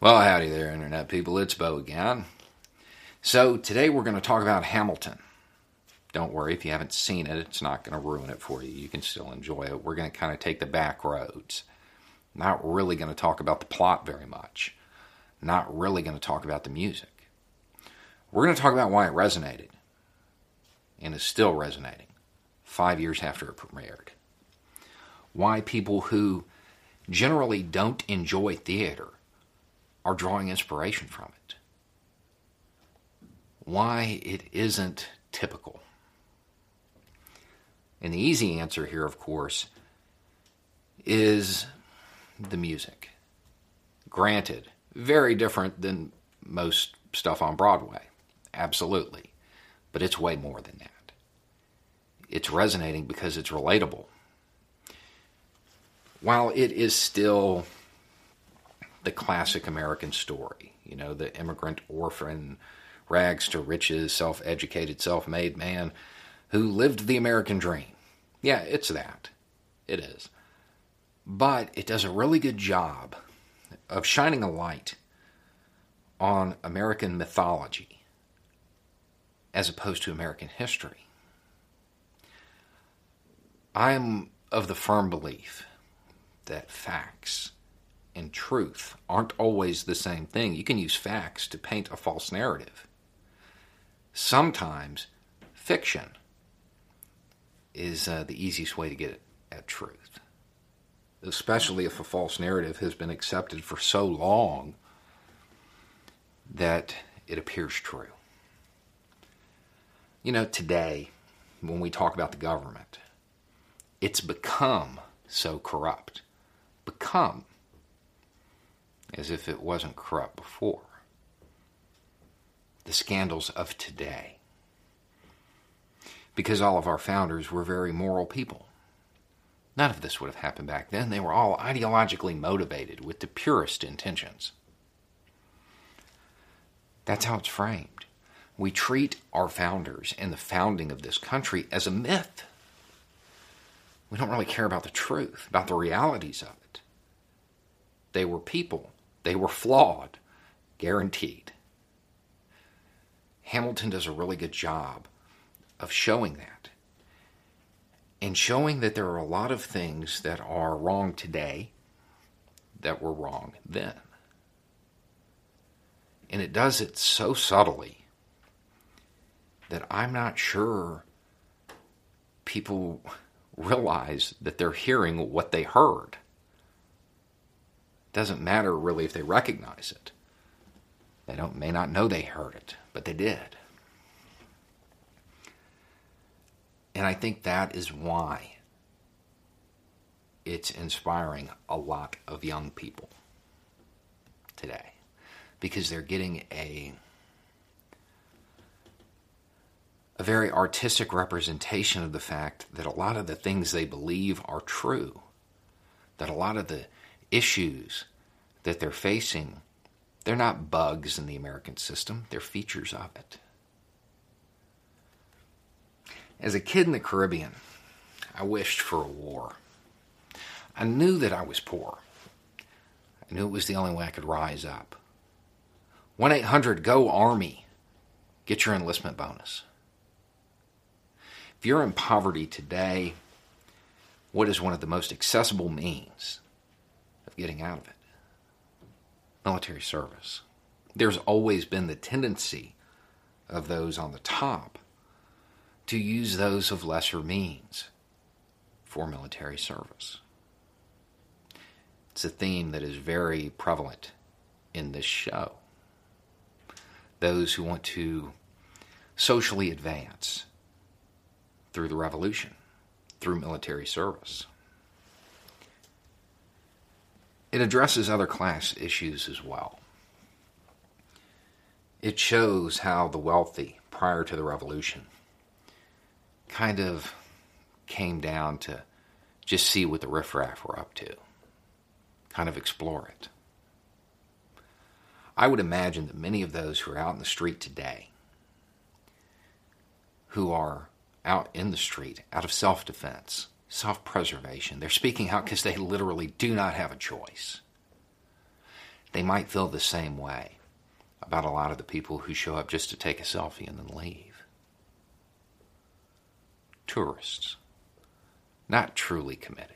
Well, howdy there, Internet people. It's Bo again. So, today we're going to talk about Hamilton. Don't worry, if you haven't seen it, it's not going to ruin it for you. You can still enjoy it. We're going to kind of take the back roads. Not really going to talk about the plot very much. Not really going to talk about the music. We're going to talk about why it resonated and is still resonating five years after it premiered. Why people who generally don't enjoy theater are drawing inspiration from it. Why it isn't typical. And the easy answer here, of course, is the music. Granted, very different than most stuff on Broadway. Absolutely. But it's way more than that. It's resonating because it's relatable. While it is still the classic American story. You know, the immigrant orphan, rags to riches, self educated, self made man who lived the American dream. Yeah, it's that. It is. But it does a really good job of shining a light on American mythology as opposed to American history. I'm of the firm belief that facts and truth aren't always the same thing. You can use facts to paint a false narrative. Sometimes fiction is uh, the easiest way to get at truth, especially if a false narrative has been accepted for so long that it appears true. You know, today, when we talk about the government, it's become so corrupt. Become as if it wasn't corrupt before. The scandals of today. Because all of our founders were very moral people. None of this would have happened back then. They were all ideologically motivated with the purest intentions. That's how it's framed. We treat our founders and the founding of this country as a myth. We don't really care about the truth, about the realities of it. They were people they were flawed, guaranteed. Hamilton does a really good job of showing that. And showing that there are a lot of things that are wrong today that were wrong then. And it does it so subtly that I'm not sure people realize that they're hearing what they heard doesn't matter really if they recognize it. They don't may not know they heard it, but they did. And I think that is why it's inspiring a lot of young people today because they're getting a a very artistic representation of the fact that a lot of the things they believe are true that a lot of the issues that they're facing, they're not bugs in the American system, they're features of it. As a kid in the Caribbean, I wished for a war. I knew that I was poor. I knew it was the only way I could rise up. 1 800 GO ARMY. Get your enlistment bonus. If you're in poverty today, what is one of the most accessible means of getting out of it. Military service. There's always been the tendency of those on the top to use those of lesser means for military service. It's a theme that is very prevalent in this show. Those who want to socially advance through the revolution, through military service. It addresses other class issues as well. It shows how the wealthy, prior to the revolution, kind of came down to just see what the riffraff were up to, kind of explore it. I would imagine that many of those who are out in the street today, who are out in the street out of self defense, self preservation, they're speaking out because they literally do not have a choice. They might feel the same way about a lot of the people who show up just to take a selfie and then leave. Tourists, not truly committed.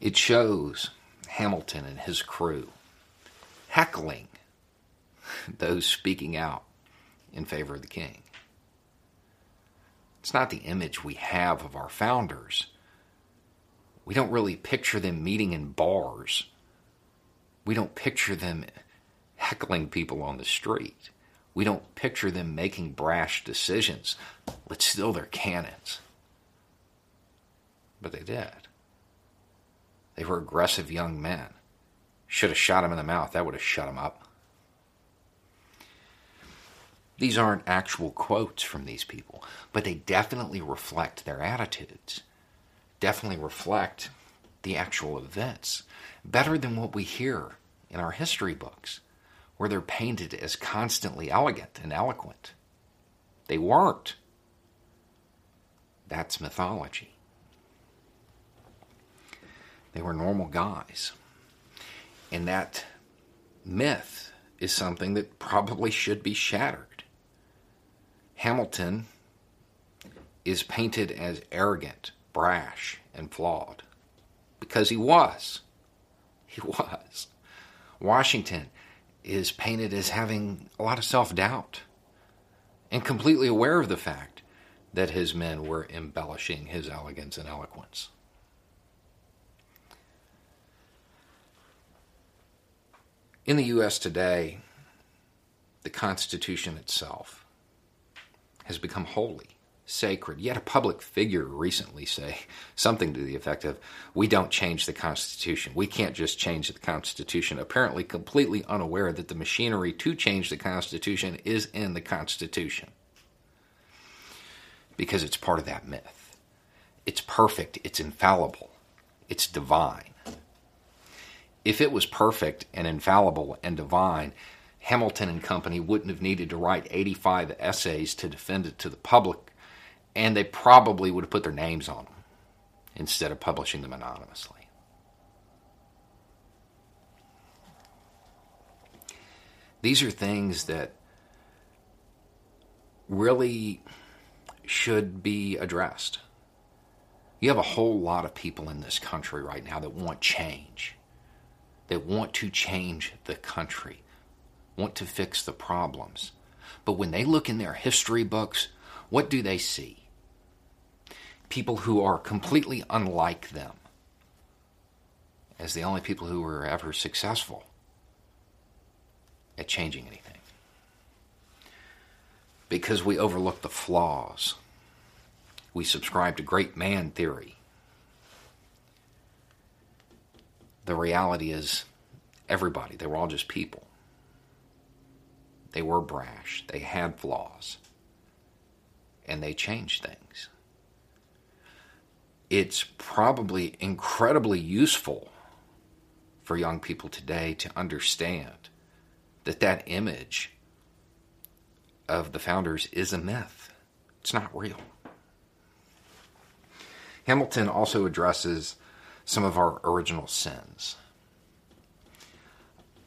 It shows Hamilton and his crew heckling those speaking out in favor of the king. It's not the image we have of our founders. We don't really picture them meeting in bars. We don't picture them heckling people on the street. We don't picture them making brash decisions. Let's steal their cannons. But they did. They were aggressive young men. Should have shot him in the mouth. That would have shut him up. These aren't actual quotes from these people, but they definitely reflect their attitudes, definitely reflect the actual events, better than what we hear in our history books, where they're painted as constantly elegant and eloquent. They weren't. That's mythology. They were normal guys. And that myth is something that probably should be shattered. Hamilton is painted as arrogant, brash, and flawed because he was. He was. Washington is painted as having a lot of self doubt and completely aware of the fact that his men were embellishing his elegance and eloquence. In the U.S. today, the Constitution itself has become holy, sacred. Yet a public figure recently say something to the effect of, We don't change the Constitution. We can't just change the Constitution. Apparently, completely unaware that the machinery to change the Constitution is in the Constitution. Because it's part of that myth. It's perfect, it's infallible, it's divine if it was perfect and infallible and divine, Hamilton and Company wouldn't have needed to write 85 essays to defend it to the public, and they probably would have put their names on them instead of publishing them anonymously. These are things that really should be addressed. You have a whole lot of people in this country right now that want change that want to change the country, want to fix the problems. But when they look in their history books, what do they see? People who are completely unlike them as the only people who were ever successful at changing anything. Because we overlook the flaws. We subscribe to great man theory the reality is everybody, they were all just people. They were brash, they had flaws, and they changed things. It's probably incredibly useful for young people today to understand that that image of the founders is a myth. It's not real. Hamilton also addresses some of our original sins.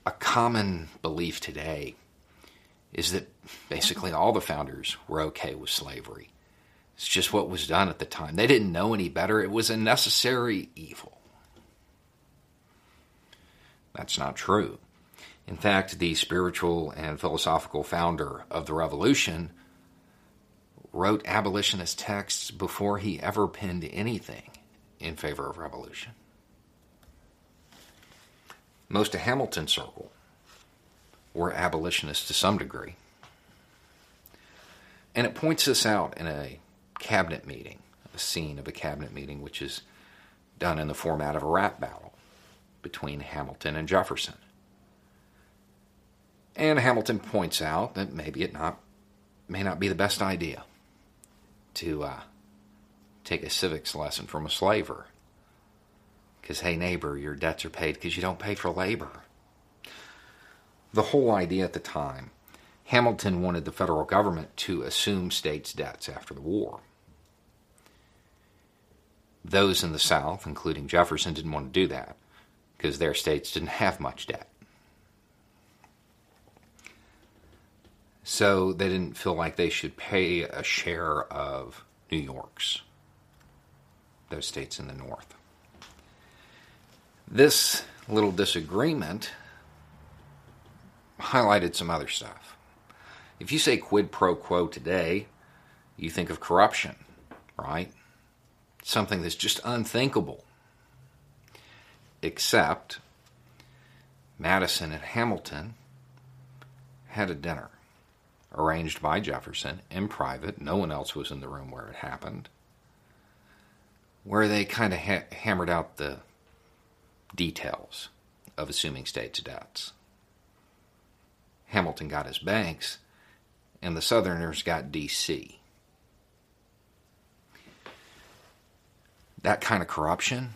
A common belief today is that basically all the founders were okay with slavery. It's just what was done at the time. They didn't know any better, it was a necessary evil. That's not true. In fact, the spiritual and philosophical founder of the revolution wrote abolitionist texts before he ever penned anything in favor of revolution. Most of Hamilton's circle were abolitionists to some degree. And it points us out in a cabinet meeting, a scene of a cabinet meeting, which is done in the format of a rap battle between Hamilton and Jefferson. And Hamilton points out that maybe it not may not be the best idea to uh, take a civics lesson from a slaver. Because, hey, neighbor, your debts are paid because you don't pay for labor. The whole idea at the time, Hamilton wanted the federal government to assume states' debts after the war. Those in the South, including Jefferson, didn't want to do that because their states didn't have much debt. So they didn't feel like they should pay a share of New York's, those states in the North. This little disagreement highlighted some other stuff. If you say quid pro quo today, you think of corruption, right? Something that's just unthinkable. Except Madison and Hamilton had a dinner arranged by Jefferson in private. No one else was in the room where it happened. Where they kind of ha- hammered out the details of assuming states' debts. Hamilton got his banks, and the Southerners got D.C. That kind of corruption,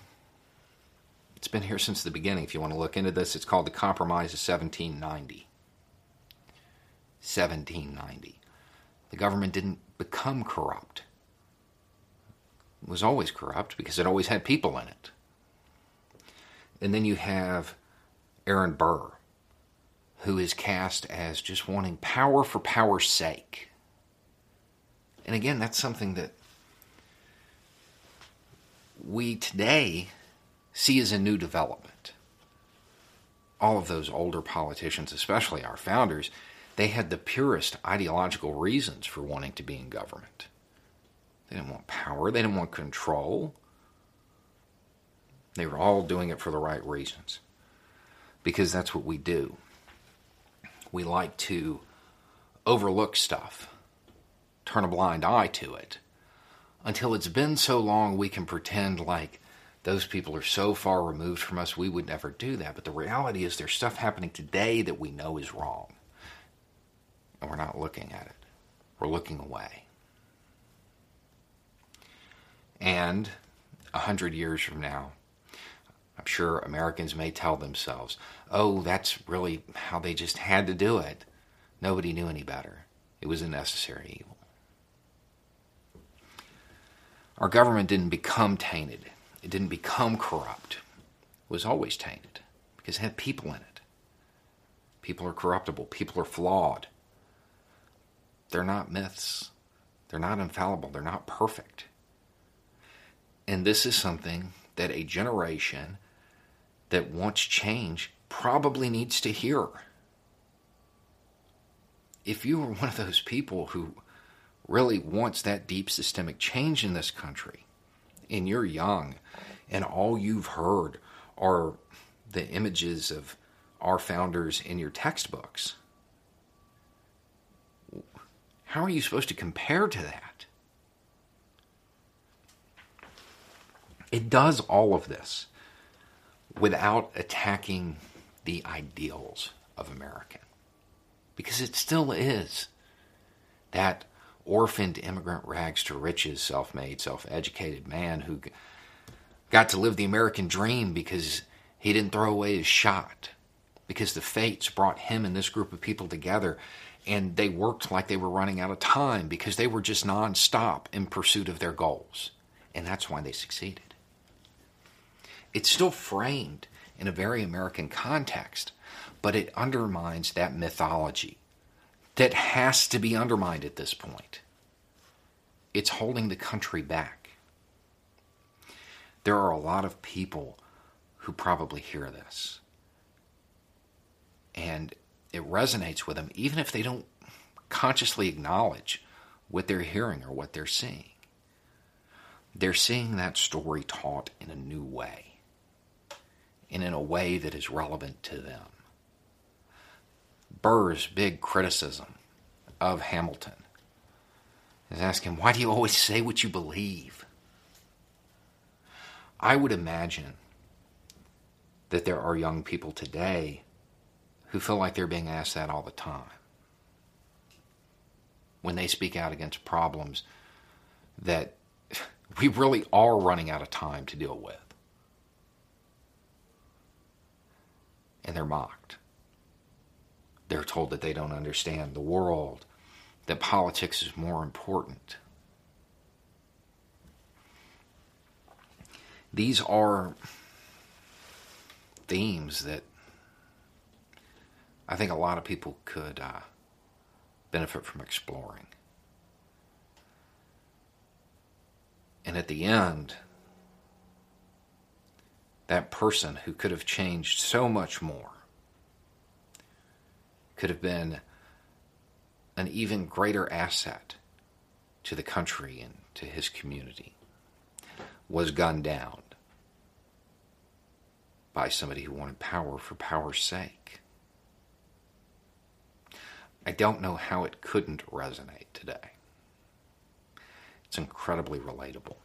it's been here since the beginning. If you want to look into this, it's called the Compromise of 1790. 1790. The government didn't become corrupt. It was always corrupt because it always had people in it. And then you have Aaron Burr, who is cast as just wanting power for power's sake. And again, that's something that we today see as a new development. All of those older politicians, especially our founders, they had the purest ideological reasons for wanting to be in government. They didn't want power, they didn't want control. They were all doing it for the right reasons. Because that's what we do we like to overlook stuff, turn a blind eye to it, until it's been so long we can pretend like those people are so far removed from us we would never do that. But the reality is there's stuff happening today that we know is wrong. And we're not looking at it, we're looking away. And a hundred years from now, I'm sure Americans may tell themselves, oh, that's really how they just had to do it. Nobody knew any better. It was a necessary evil. Our government didn't become tainted, it didn't become corrupt. It was always tainted because it had people in it. People are corruptible, people are flawed. They're not myths, they're not infallible, they're not perfect. And this is something that a generation that wants change probably needs to hear. If you are one of those people who really wants that deep systemic change in this country, and you're young, and all you've heard are the images of our founders in your textbooks, how are you supposed to compare to that? It does all of this without attacking the ideals of American. Because it still is that orphaned immigrant rags to riches, self made, self educated man who got to live the American dream because he didn't throw away his shot, because the fates brought him and this group of people together and they worked like they were running out of time because they were just nonstop in pursuit of their goals. And that's why they succeeded it's still framed in a very American context, but it undermines that mythology that has to be undermined at this point. It's holding the country back. There are a lot of people who probably hear this. And it resonates with them, even if they don't consciously acknowledge what they're hearing or what they're seeing. They're seeing that story taught in a new way and in a way that is relevant to them. Burr's big criticism of Hamilton is asking, why do you always say what you believe? I would imagine that there are young people today who feel like they're being asked that all the time. When they speak out against problems that we really are running out of time to deal with. And they're mocked. They're told that they don't understand the world, that politics is more important. These are themes that I think a lot of people could uh, benefit from exploring. And at the end, that person who could have changed so much more could have been an even greater asset to the country and to his community was gunned down by somebody who wanted power for power's sake. I don't know how it couldn't resonate today. It's incredibly relatable.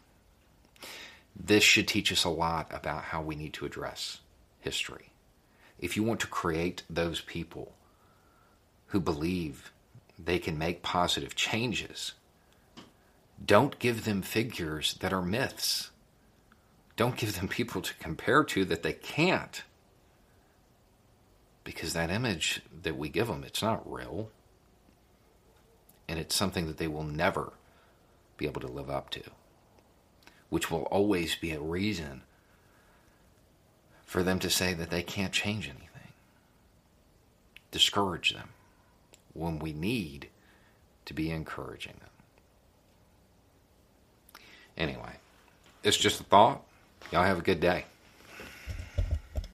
This should teach us a lot about how we need to address history. If you want to create those people who believe they can make positive changes, don't give them figures that are myths. Don't give them people to compare to that they can't. Because that image that we give them, it's not real. And it's something that they will never be able to live up to, which will always be a reason for them to say that they can't change anything. Discourage them when we need to be encouraging them. Anyway, it's just a thought. Y'all have a good day.